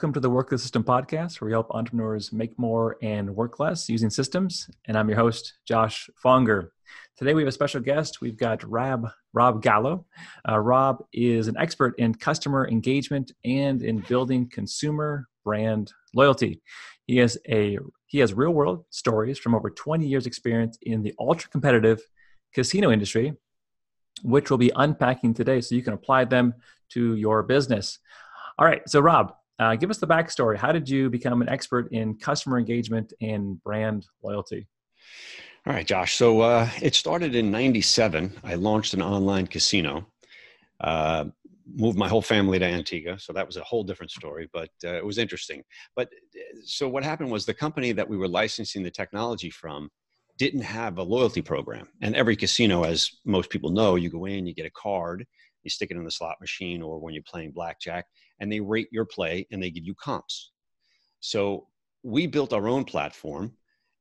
Welcome to the Work the System podcast, where we help entrepreneurs make more and work less using systems. And I'm your host, Josh Fonger. Today we have a special guest. We've got Rob, Rob Gallo. Uh, Rob is an expert in customer engagement and in building consumer brand loyalty. He has a he has real world stories from over 20 years experience in the ultra competitive casino industry, which we'll be unpacking today so you can apply them to your business. All right, so Rob, uh, give us the backstory. How did you become an expert in customer engagement and brand loyalty? All right, Josh. So uh, it started in '97. I launched an online casino. Uh, moved my whole family to Antigua, so that was a whole different story. But uh, it was interesting. But so what happened was the company that we were licensing the technology from didn't have a loyalty program. And every casino, as most people know, you go in, you get a card, you stick it in the slot machine, or when you're playing blackjack, and they rate your play and they give you comps. So we built our own platform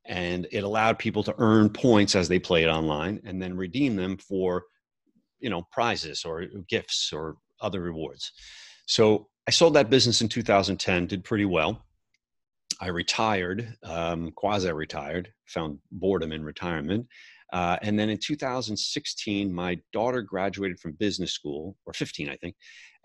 and it allowed people to earn points as they played online and then redeem them for you know prizes or gifts or other rewards. So I sold that business in 2010, did pretty well. I retired, um, quasi retired, found boredom in retirement. Uh, and then in 2016, my daughter graduated from business school, or 15, I think,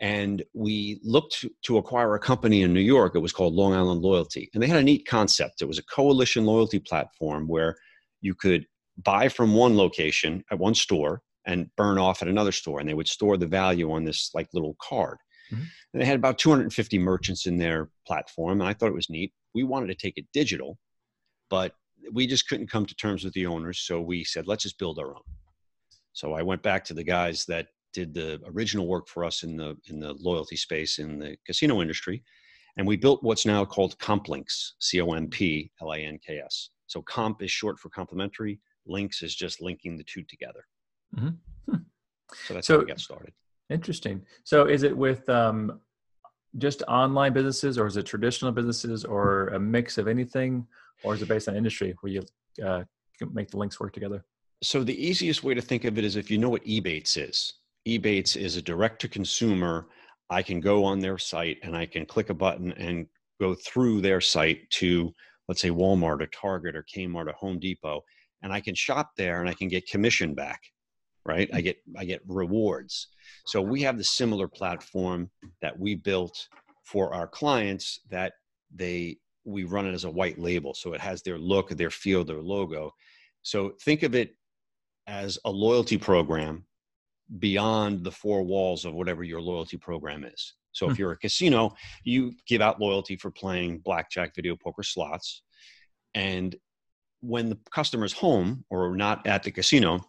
and we looked to, acquire a company in New York. It was called Long Island Loyalty, and they had a neat concept. It was a coalition loyalty platform where you could buy from one location at one store and burn off at another store, and they would store the value on this like little card. Mm-hmm. And they had about 250 merchants in their platform, and I thought it was neat. We wanted to take it digital, but we just couldn't come to terms with the owners, so we said, let's just build our own. So I went back to the guys that did the original work for us in the in the loyalty space in the casino industry, and we built what's now called CompLinks, C-O-M-P-L-A-N-K-S. So comp is short for complimentary. Links is just linking the two together. Mm-hmm. Hmm. So that's so, how we got started. Interesting. So is it with um, just online businesses, or is it traditional businesses, or a mix of anything, or is it based on industry where you uh, make the links work together? So the easiest way to think of it is if you know what Ebates is. Ebates is a direct to consumer. I can go on their site and I can click a button and go through their site to, let's say, Walmart or Target or Kmart or Home Depot, and I can shop there and I can get commission back, right? I get I get rewards. So we have the similar platform that we built for our clients that they we run it as a white label, so it has their look, their feel, their logo. So think of it as a loyalty program beyond the four walls of whatever your loyalty program is. So if hmm. you're a casino, you give out loyalty for playing blackjack, video poker, slots. And when the customer's home or not at the casino,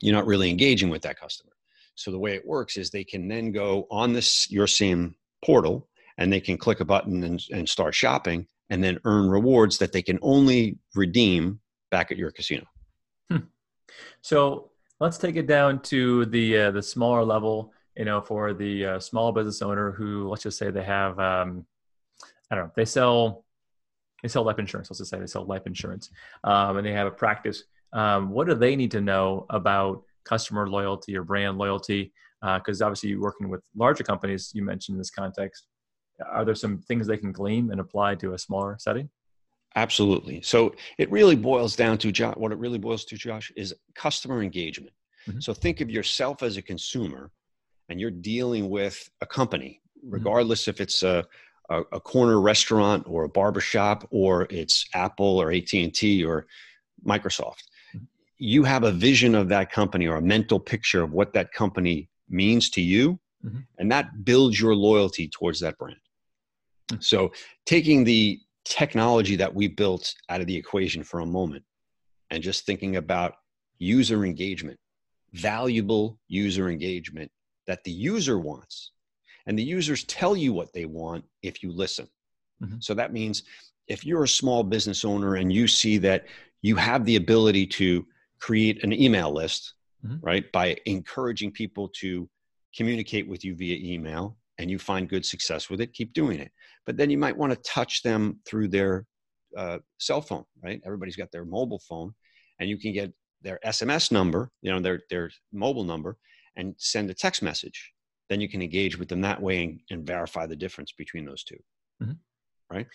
you're not really engaging with that customer. So the way it works is they can then go on this your same portal and they can click a button and, and start shopping and then earn rewards that they can only redeem back at your casino. Hmm. So let's take it down to the uh, the smaller level. You know, for the uh, small business owner who, let's just say, they have, um, I don't know, they sell they sell life insurance. Let's just say they sell life insurance, um, and they have a practice. Um, what do they need to know about customer loyalty or brand loyalty? Because uh, obviously, you're working with larger companies. You mentioned in this context. Are there some things they can glean and apply to a smaller setting? Absolutely. So it really boils down to Josh, what it really boils to, Josh, is customer engagement. Mm-hmm. So think of yourself as a consumer, and you're dealing with a company, mm-hmm. regardless mm-hmm. if it's a, a, a, corner restaurant or a barbershop, or it's Apple or AT and T or Microsoft. Mm-hmm. You have a vision of that company or a mental picture of what that company means to you, mm-hmm. and that builds your loyalty towards that brand. So taking the technology that we built out of the equation for a moment and just thinking about user engagement, valuable user engagement that the user wants. And the users tell you what they want if you listen. Mm-hmm. So that means if you're a small business owner and you see that you have the ability to create an email list, mm-hmm. right, by encouraging people to communicate with you via email and you find good success with it, keep doing it. But then you might want to touch them through their uh, cell phone, right? Everybody's got their mobile phone, and you can get their SMS number, you know, their their mobile number, and send a text message. Then you can engage with them that way and, and verify the difference between those two. mm-hmm. right?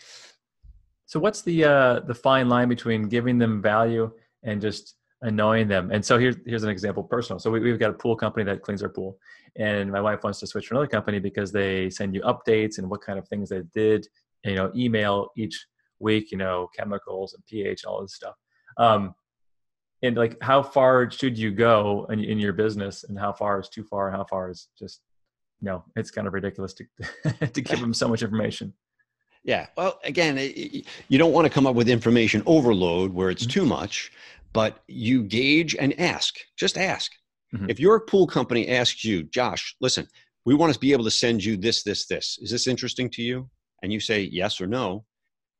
So what's the uh, the fine line between giving them value and just annoying them? And so here's here's an example, personal. So we, we've got a pool company that cleans our pool, and my wife wants to switch to another company because they send you updates and what kind of things they did, you know, email each week, you know, chemicals and pH, all this stuff. Um, and like, how far should you go in, in your business, and how far is too far, and how far is just, you know, it's kind of ridiculous to to give them so much information. Yeah. Well, again, you don't want to come up with information overload where it's mm-hmm. too much, but you gauge and ask. Just ask. Mm-hmm. If your pool company asks you, Josh, listen, we want to be able to send you this, this, this. Is this interesting to you? And you say yes or no,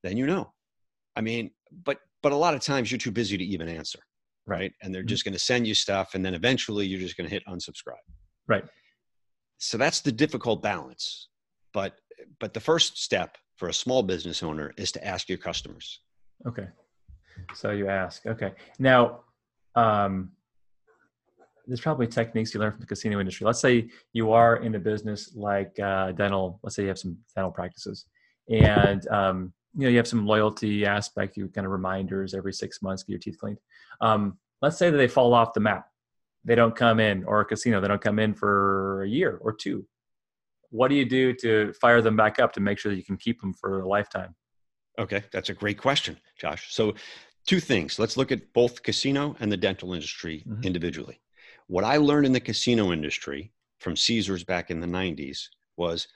then you know. I mean, but but a lot of times you're too busy to even answer, right? And they're mm-hmm. just going to send you stuff, and then eventually you're just going to hit unsubscribe. Right. So that's the difficult balance. But but the first step for a small business owner is to ask your customers. Okay. So you ask. Okay. Now, um, there's probably techniques you learn from the casino industry. Let's say you are in a business like uh, dental. Let's say you have some dental practices, and um, you know you have some loyalty aspect. You kind of reminders every six months get your teeth cleaned. Um, let's say that they fall off the map. They don't come in, or a casino. They don't come in for a year or two what do you do to fire them back up to make sure that you can keep them for a lifetime? Okay, that's a great question, Josh. So, two things. Let's look at both casino and the dental industry mm-hmm. individually. What I learned in the casino industry from Caesars back in the 90s was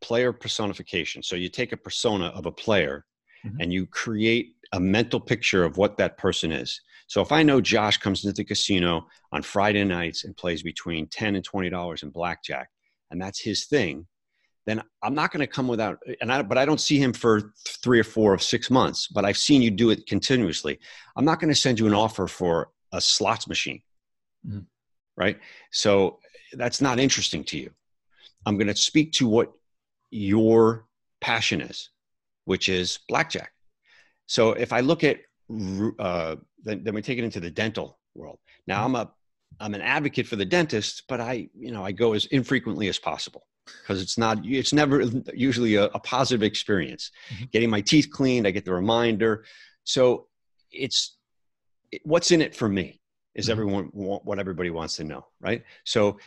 player personification. So, you take a persona of a player mm-hmm. and you create a mental picture of what that person is. So if I know Josh comes into the casino on Friday nights and plays between 10 and $20 in blackjack, and that's his thing, then I'm not going to come without. And I, but I don't see him for three or four or six months. But I've seen you do it continuously. I'm not going to send you an offer for a slots machine, mm-hmm. right? So that's not interesting to you. I'm going to speak to what your passion is, which is blackjack. So if I look at, uh, then, then we take it into the dental world. Now mm-hmm. I'm a I'm an advocate for the dentist, but I, you know, I go as infrequently as possible because it's not, it's never usually a, a positive experience. Mm-hmm. Getting my teeth cleaned, I get the reminder. So it's what's in it for me is mm-hmm. everyone what everybody wants to know, right? So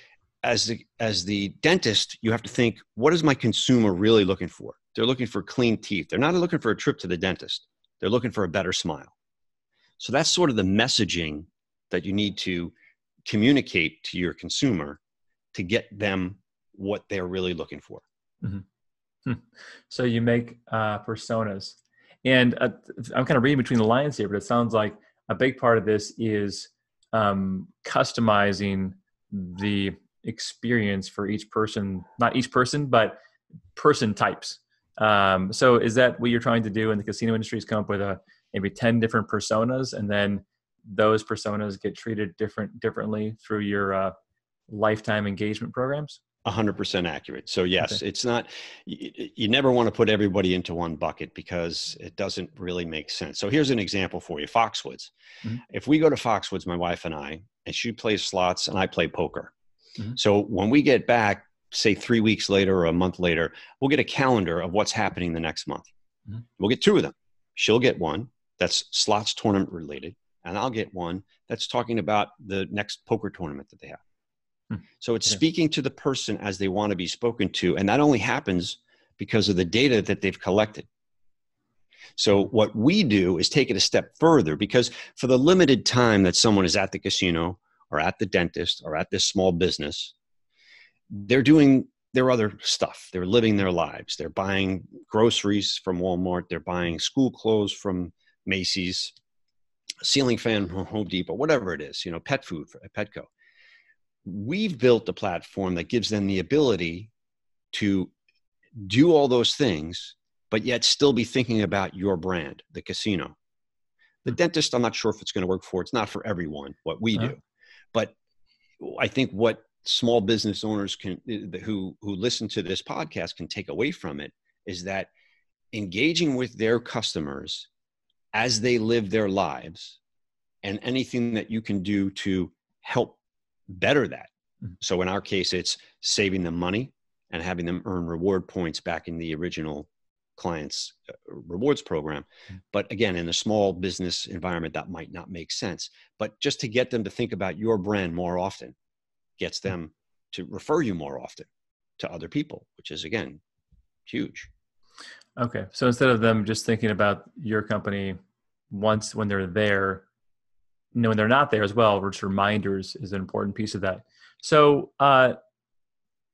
as the as the dentist, you have to think, what is my consumer really looking for? They're looking for clean teeth. They're not looking for a trip to the dentist. They're looking for a better smile. So that's sort of the messaging that you need to communicate to your consumer to get them what they're really looking for. Mm-hmm. Hmm. So you make uh, personas, and uh, I'm kind of reading between the lines here, but it sounds like a big part of this is um, customizing the experience for each person, not each person, but person types. Um, so is that what you're trying to do in the casino industry? Is come up with a maybe 10 different personas and then those personas get treated different differently through your uh, lifetime engagement programs 100% accurate so yes okay. it's not you, you, never want to put everybody into one bucket because it doesn't really make sense so here's an example for you foxwoods mm-hmm. if we go to foxwoods my wife and i and she plays slots and i play poker mm-hmm. so when we get back say three weeks later or a month later we'll get a calendar of what's happening the next month mm-hmm. we'll get two of them she'll get one that's slots tournament related and I'll get one that's talking about the next poker tournament that they have. Hmm. So it's yeah. speaking to the person as they want to be spoken to. And that only happens because of the data that they've collected. So what we do is take it a step further because for the limited time that someone is at the casino or at the dentist or at this small business, they're doing their other stuff. They're living their lives. They're buying groceries from Walmart. They're buying school clothes from Macy's ceiling fan from Home Depot, whatever it is, you know, pet food for Petco. We've built a platform that gives them the ability to do all those things, but yet still be thinking about your brand, the casino. The hmm. dentist, I'm not sure if it's going to work for. It's not for everyone what we do, but I think what small business owners can who who listen to this podcast can take away from it is that engaging with their customers as they live their lives and anything that you can do to help better that. Mm-hmm. So in our case, it's saving them money and having them earn reward points back in the original client's uh, rewards program. Mm-hmm. But again, in a small business environment, that might not make sense. But just to get them to think about your brand more often gets mm-hmm. them to refer you more often to other people, which is again huge. Okay. So instead of them just thinking about your company once when they're there, you know, when they're not there as well, which reminders is an important piece of that. So uh,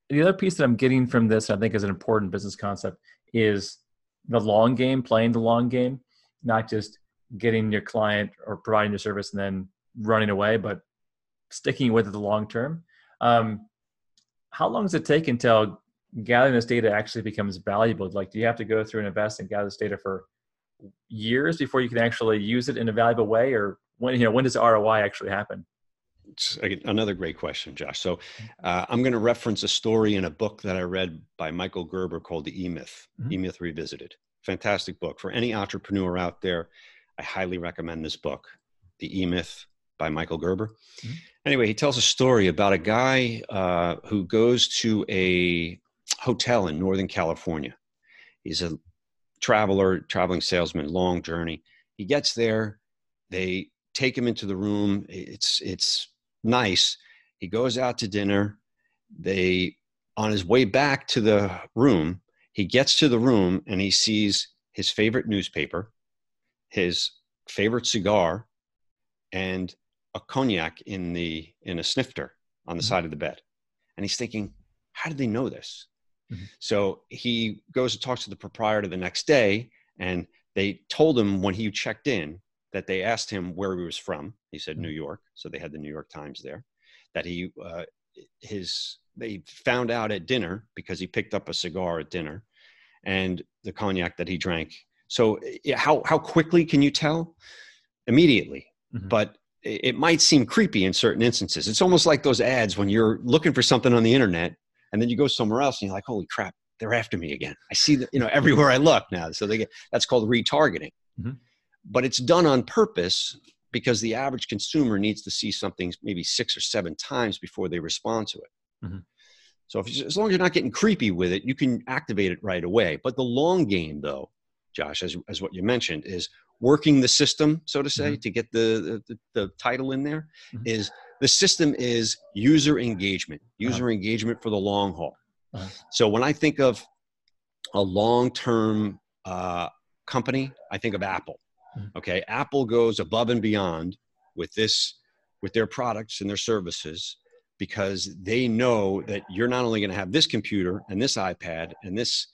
the other piece that I'm getting from this, I think is an important business concept, is the long game, playing the long game, not just getting your client or providing your service and then running away, but sticking with it the long term. Um, how long does it take until gathering this data actually becomes valuable? Like, do you have to go through and invest and gather this data for years before you can actually use it in a valuable way, or when you know when does ROI actually happen? It's another great question, Josh. So, uh, I'm going to reference a story in a book that I read by Michael Gerber called The E Myth, mm-hmm. E Myth Revisited. Fantastic book for any entrepreneur out there. I highly recommend this book, The E Myth by Michael Gerber. Mm-hmm. Anyway, he tells a story about a guy uh, who goes to a hotel in Northern California. He's a traveler, traveling salesman, long journey. He gets there, they take him into the room. It's it's nice. He goes out to dinner. They on his way back to the room, he gets to the room and he sees his favorite newspaper, his favorite cigar, and a cognac in the in a snifter on the mm-hmm. side of the bed. And he's thinking, how did they know this? Mm-hmm. So he goes and talks to the proprietor the next day, and they told him when he checked in that they asked him where he was from. He said mm-hmm. New York, so they had the New York Times there. That he uh, his they found out at dinner because he picked up a cigar at dinner, and the cognac that he drank. So how how quickly can you tell? Immediately, mm-hmm. but it might seem creepy in certain instances. It's almost like those ads when you're looking for something on the internet and then you go somewhere else and you're like, holy crap, they're after me again. I see that, you know, everywhere I look now. So they get, that's called retargeting. Mm-hmm. But it's done on purpose because the average consumer needs to see something maybe six or seven times before they respond to it. Mm-hmm. So if, as long as you're not getting creepy with it, you can activate it right away. But the long game, though, Josh, as, as what you mentioned, is working the system, so to say, mm-hmm. to get the, the, the, title in there. Mm-hmm. Is the system is user engagement, user uh-huh. engagement for the long haul. Uh-huh. So when I think of a long-term uh, company, I think of Apple. Mm-hmm. Okay, Apple goes above and beyond with this, with their products and their services, because they know that you're not only going to have this computer and this iPad and this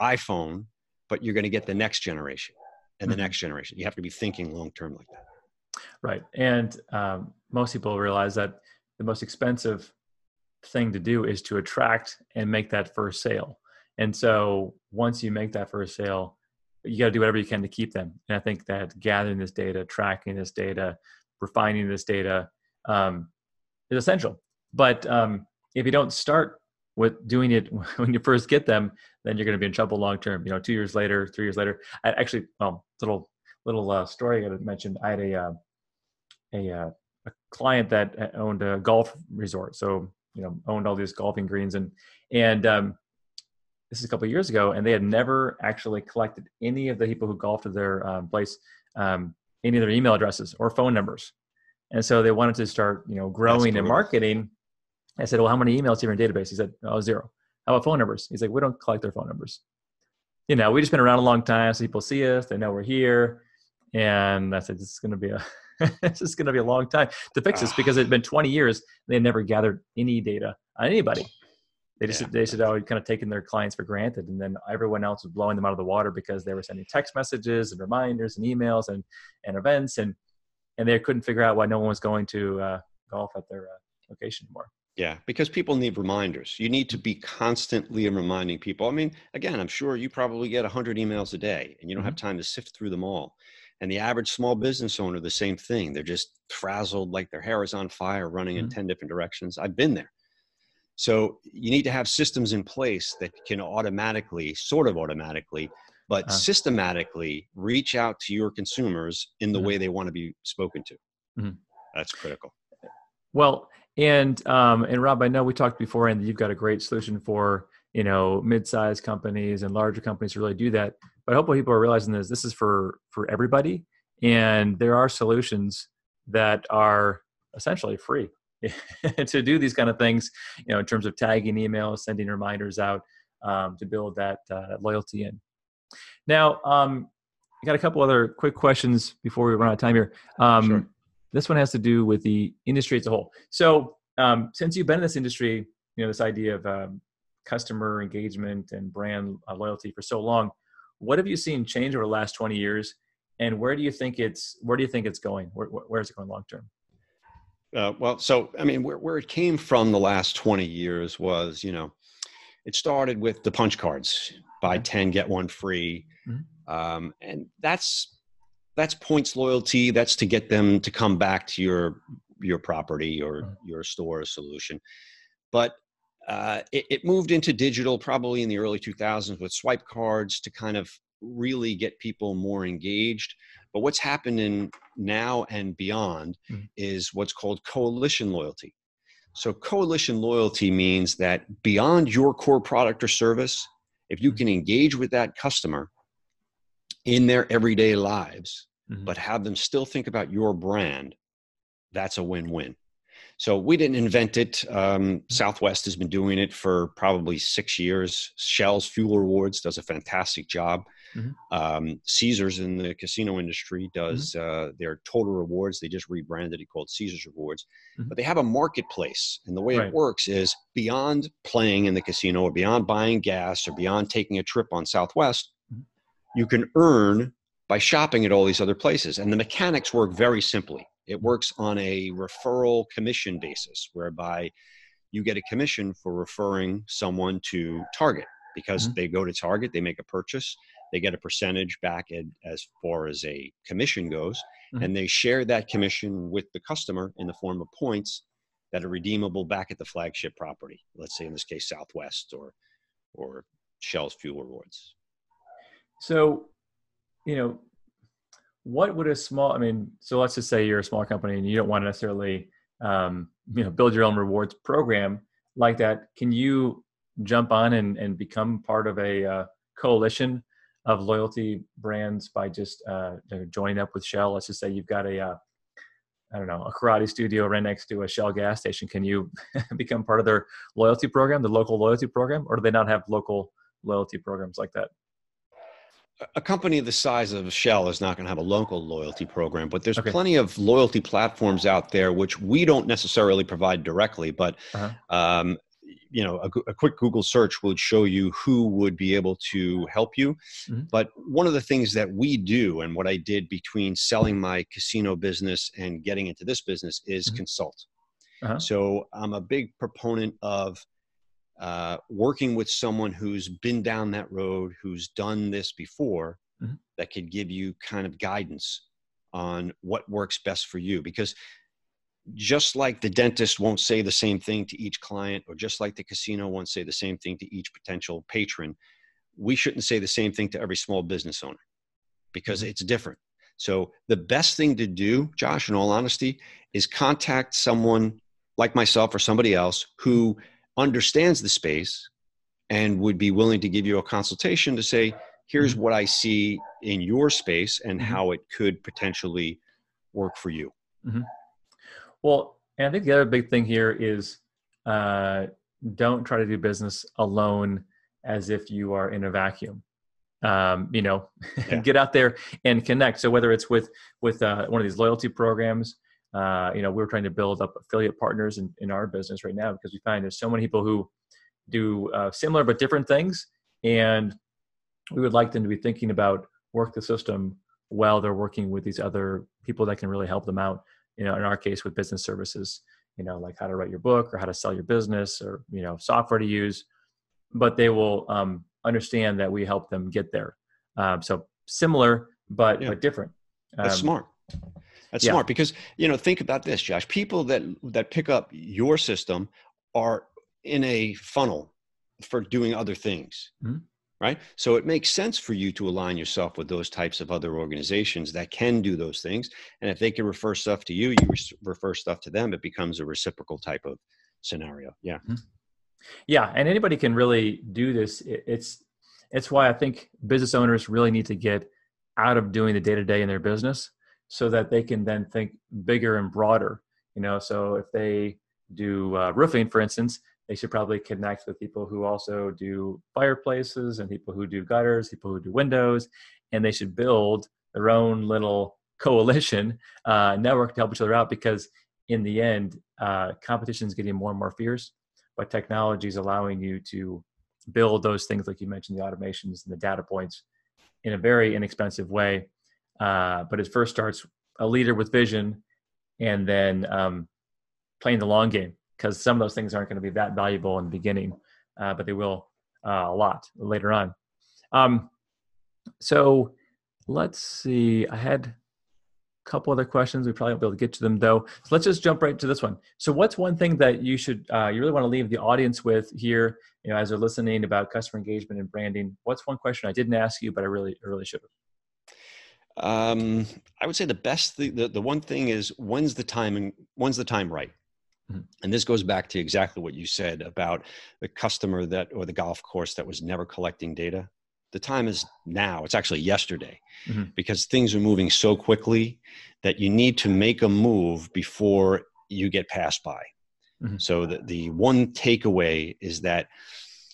iPhone, but you're going to get the next generation and the mm-hmm. next generation. You have to be thinking long term like that. Right. And um, most people realize that the most expensive thing to do is to attract and make that first sale. And so once you make that first sale, you got to do whatever you can to keep them. And I think that gathering this data, tracking this data, refining this data um, is essential. But um, if you don't start with doing it when you first get them, then you're going to be in trouble long term. You know, two years later, three years later. I actually, well, little little uh, story I got to mention. I had a uh, a, uh, a client that owned a golf resort. So, you know, owned all these golfing greens and, and, um, this is a couple years ago, and they had never actually collected any of the people who golfed at their um, place, um, any of their email addresses or phone numbers. And so they wanted to start, you know, growing and marketing. I said, well, how many emails do you have in your database? He said, oh, zero. How about phone numbers? He's like, we don't collect their phone numbers. You know, we just been around a long time, so people see us, they know we're here. And I said, this is going to be a this is going to be a long time to fix this because it's been 20 years they never gathered any data on anybody. They just yeah. they said oh kind of taking their clients for granted, and then everyone else was blowing them out of the water because they were sending text messages and reminders and emails and and events and and they couldn't figure out why no one was going to uh, golf at their uh, location anymore. Yeah, because people need reminders. You need to be constantly reminding people. I mean, again, I'm sure you probably get 100 emails a day and you don't mm-hmm. have time to sift through them all. And the average small business owner, the same thing. They're just frazzled, like their hair is on fire, running mm-hmm. in 10 different directions. I've been there. So you need to have systems in place that can automatically, sort of automatically, but uh, systematically reach out to your consumers in the mm-hmm. way they want to be spoken to. Mm-hmm. That's critical. Well, and um, and Rob, I know we talked before, and you've got a great solution for you know mid-sized companies and larger companies to really do that but hopefully people are realizing this this is for for everybody. And there are solutions that are essentially free to do these kind of things you know in terms of tagging emails sending reminders out um, to build that uh, loyalty in. Now um, i got a couple other quick questions before we run out of time here. Um, sure. this one has to do with the industry as a whole. So um, since you've been in this industry you know this idea of um, customer engagement and brand uh, loyalty for so long what have you seen change over the last 20 years? And where do you think it's where do you think it's going? Where, where is it going long term? Uh, well so i mean where, where it came from the last 20 years was you know it started with the punch cards. Buy 10 get one free. Mm-hmm. um, and that's that's points loyalty. That's to get them to come back to your your property or your store solution. But uh, it, it, moved into digital probably in the early 2000s with swipe cards to kind of really get people more engaged. But what's happening now and beyond mm-hmm. is what's called coalition loyalty. So, coalition loyalty means that beyond your core product or service, if you mm-hmm. can engage with that customer in their everyday lives, mm-hmm. but have them still think about your brand, that's a win win. So we didn't invent it. Um, Southwest has been doing it for probably six years. Shell's Fuel Rewards does a fantastic job. Mm-hmm. Um, Caesars in the casino industry does mm-hmm. uh, their total rewards. They just rebranded it called Caesars Rewards. Mm-hmm. But they have a marketplace. And the way right. it works is beyond playing in the casino or beyond buying gas or beyond taking a trip on Southwest, mm-hmm. you can earn by shopping at all these other places. And the mechanics work very simply. It works on a referral commission basis, whereby you get a commission for referring someone to Target because mm-hmm. they go to Target, they make a purchase, they get a percentage back as far as a commission goes, mm-hmm. and they share that commission with the customer in the form of points that are redeemable back at the flagship property. Let's say in this case Southwest or or Shell's Fuel Rewards. So, you know, what would a small i mean so let's just say you're a small company and you don't want to necessarily um, you know build your own rewards program like that can you jump on and, and become part of a uh, coalition of loyalty brands by just uh, joining up with shell let's just say you've got a uh, I don't know, a karate studio right next to a Shell gas station. Can you become part of their loyalty program, the local loyalty program, or do they not have local loyalty programs like that? A company the size of Shell is not going to have a local loyalty program, but there's okay. plenty of loyalty platforms out there which we don't necessarily provide directly. But uh-huh. um, you know, a, a, quick Google search would show you who would be able to help you. Mm-hmm. But one of the things that we do, and what I did between selling my casino business and getting into this business, is mm-hmm. consult. Uh-huh. So I'm a big proponent of uh, working with someone who's been down that road, who's done this before, mm-hmm. that could give you kind of guidance on what works best for you. Because just like the dentist won't say the same thing to each client, or just like the casino won't say the same thing to each potential patron, we shouldn't say the same thing to every small business owner because mm-hmm. it's different. So, the best thing to do, Josh, in all honesty, is contact someone like myself or somebody else who understands the space and would be willing to give you a consultation to say, here's mm-hmm. what I see in your space and mm-hmm. how it could potentially work for you. Mm-hmm. Well, and I think the other big thing here is uh, don't try to do business alone as if you are in a vacuum. Um, you know, yeah. get out there and connect. So whether it's with with uh, one of these loyalty programs, uh, you know, we're trying to build up affiliate partners in, in our business right now because we find there's so many people who do uh, similar but different things, and we would like them to be thinking about work the system while they're working with these other people that can really help them out. You know, in our case, with business services, you know, like how to write your book or how to sell your business or you know, software to use, but they will um, understand that we help them get there. Um, so similar but yeah. but different. That's um, smart. That's yeah. smart because you know think about this, Josh. People that that pick up your system are in a funnel for doing other things. Mm-hmm. Right. So it makes sense for you to align yourself with those types of other organizations that can do those things. And if they can refer stuff to you, you refer stuff to them, it becomes a reciprocal type of scenario. Yeah. Mm-hmm. Yeah, and anybody can really do this. It's it's why I think business owners really need to get out of doing the day to day in their business so that they can then think bigger and broader. You know, so if they do uh, roofing, for instance, they should probably connect with people who also do fireplaces and people who do gutters, people who do windows, and they should build their own little coalition uh, network to help each other out because in the end, uh, competition is getting more and more fierce, but technology is allowing you to build those things like you mentioned, the automations and the data points in a very inexpensive way. Uh, but it first starts a leader with vision and then um, playing the long game because some of those things aren't going to be that valuable in the beginning, uh, but they will uh, a lot later on. Um, so let's see. I had a couple other questions. We probably won't be able to get to them though. So let's just jump right to this one. So what's one thing that you should uh, you really want to leave the audience with here? You know, as they're listening about customer engagement and branding. What's one question I didn't ask you, but I really really should have. Um, I would say the best, the, the, the one thing is when's the time and when's the time right? Mm-hmm. And this goes back to exactly what you said about the customer that, or the golf course that was never collecting data. The time is now. It's actually yesterday mm-hmm. because things are moving so quickly that you need to make a move before you get passed by. Mm-hmm. So the, the one takeaway is that,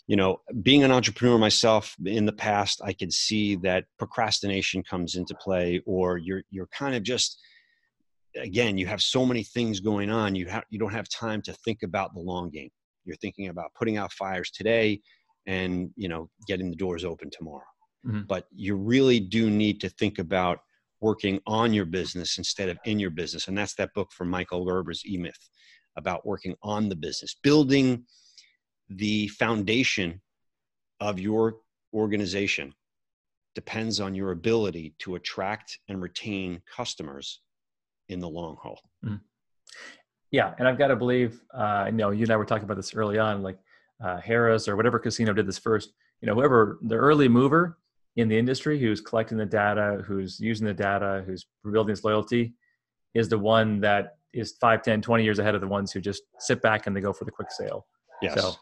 you know, being an entrepreneur myself in the past, I could see that procrastination comes into play or you're, you're kind of just, again you have so many things going on you have you don't have time to think about the long game. You're thinking about putting out fires today and you know getting the doors open tomorrow. Mm-hmm. but you really do need to think about working on your business instead of in your business. And that's that book from michael gerber's e-myth about working on the business building the foundation of your organization depends on your ability to attract and retain customers in the long haul. Mm. Yeah, and I've got to believe, uh, you know, you and I were talking about this early on, like uh, Harrah's or whatever casino did this first. You know, whoever the early mover in the industry who's collecting the data, who's using the data, who's building this loyalty, is the one that is 5, 10, 20 years ahead of the ones who just sit back and they go for the quick sale. Yes. So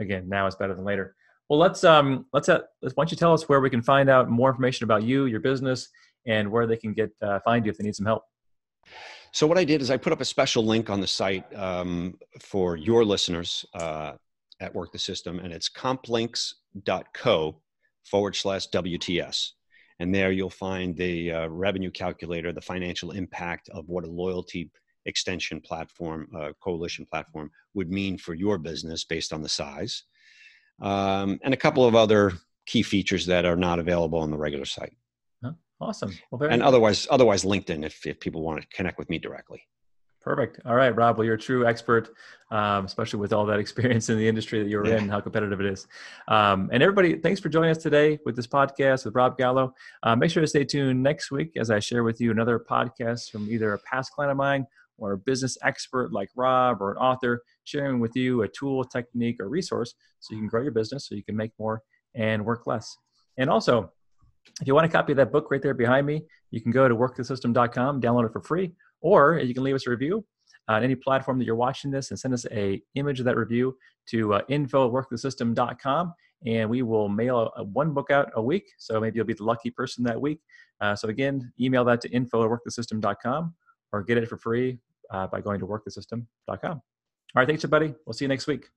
again, now is better than later. Well, let's um let's uh, let's, why don't you tell us where we can find out more information about you, your business, and where they can get uh, find you if they need some help. So what I did is I put up a special link on the site um, for your listeners uh, at Work the System, and it's complinks.co forward slash WTS. And there you'll find the uh, revenue calculator, the financial impact of what a loyalty extension platform, uh, coalition platform would mean for your business based on the size, um, and a couple of other key features that are not available on the regular site. Awesome. Well, and otherwise, otherwise LinkedIn if, if people want to connect with me directly. Perfect. All right, Rob. Well, you're a true expert, um, especially with all that experience in the industry that you're yeah. in, how competitive it is. Um, and everybody, thanks for joining us today with this podcast with Rob Gallo. Uh, make sure to stay tuned next week as I share with you another podcast from either a past client of mine or a business expert like Rob or an author sharing with you a tool, technique, or resource so you can grow your business, so you can make more and work less. And also, if you want a copy of that book right there behind me, you can go to workthesystem.com, download it for free, or you can leave us a review on any platform that you're watching this and send us a image of that review to uh, info at workthesystem.com and we will mail a, a one book out a week. So maybe you'll be the lucky person that week. Uh, so again email that to info at workthesystem.com or get it for free uh, by going to workthesystem.com all right thanks everybody. We'll see you next week